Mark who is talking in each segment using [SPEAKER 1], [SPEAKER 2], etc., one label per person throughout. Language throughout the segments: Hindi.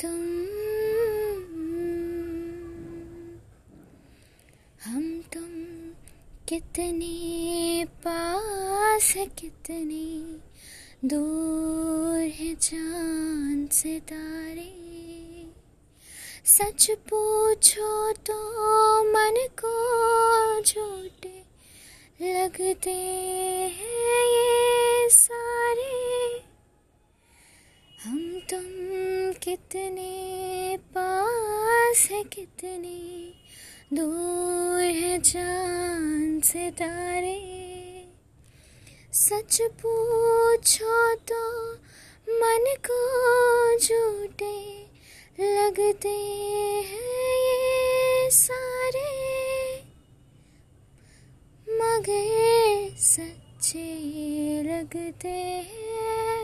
[SPEAKER 1] तुम हम तुम कितने पास कितने दूर है चाँद सितारे। सच पूछो तो मन को झूठे लगते हैं ये सारे। हम तुम कितने पास है, कितने दूर है चाँद सितारे। सच पूछो तो मन को झूठे लगते हैं ये सारे। मगर सच्चे लगते हैं,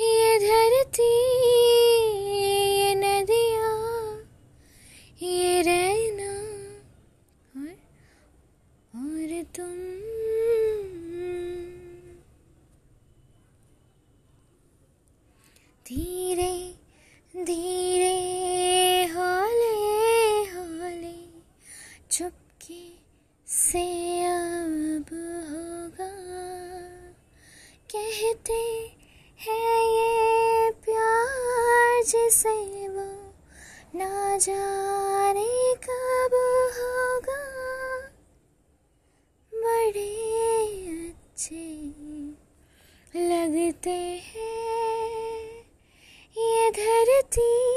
[SPEAKER 1] ये ये रहना। और और तुम। धीरे धीरे, हौले हौले। चुपके से अब होगा। कहते हैं ये प्यार जिसे वो ना जाने अच्छे लगते हैं ये धरती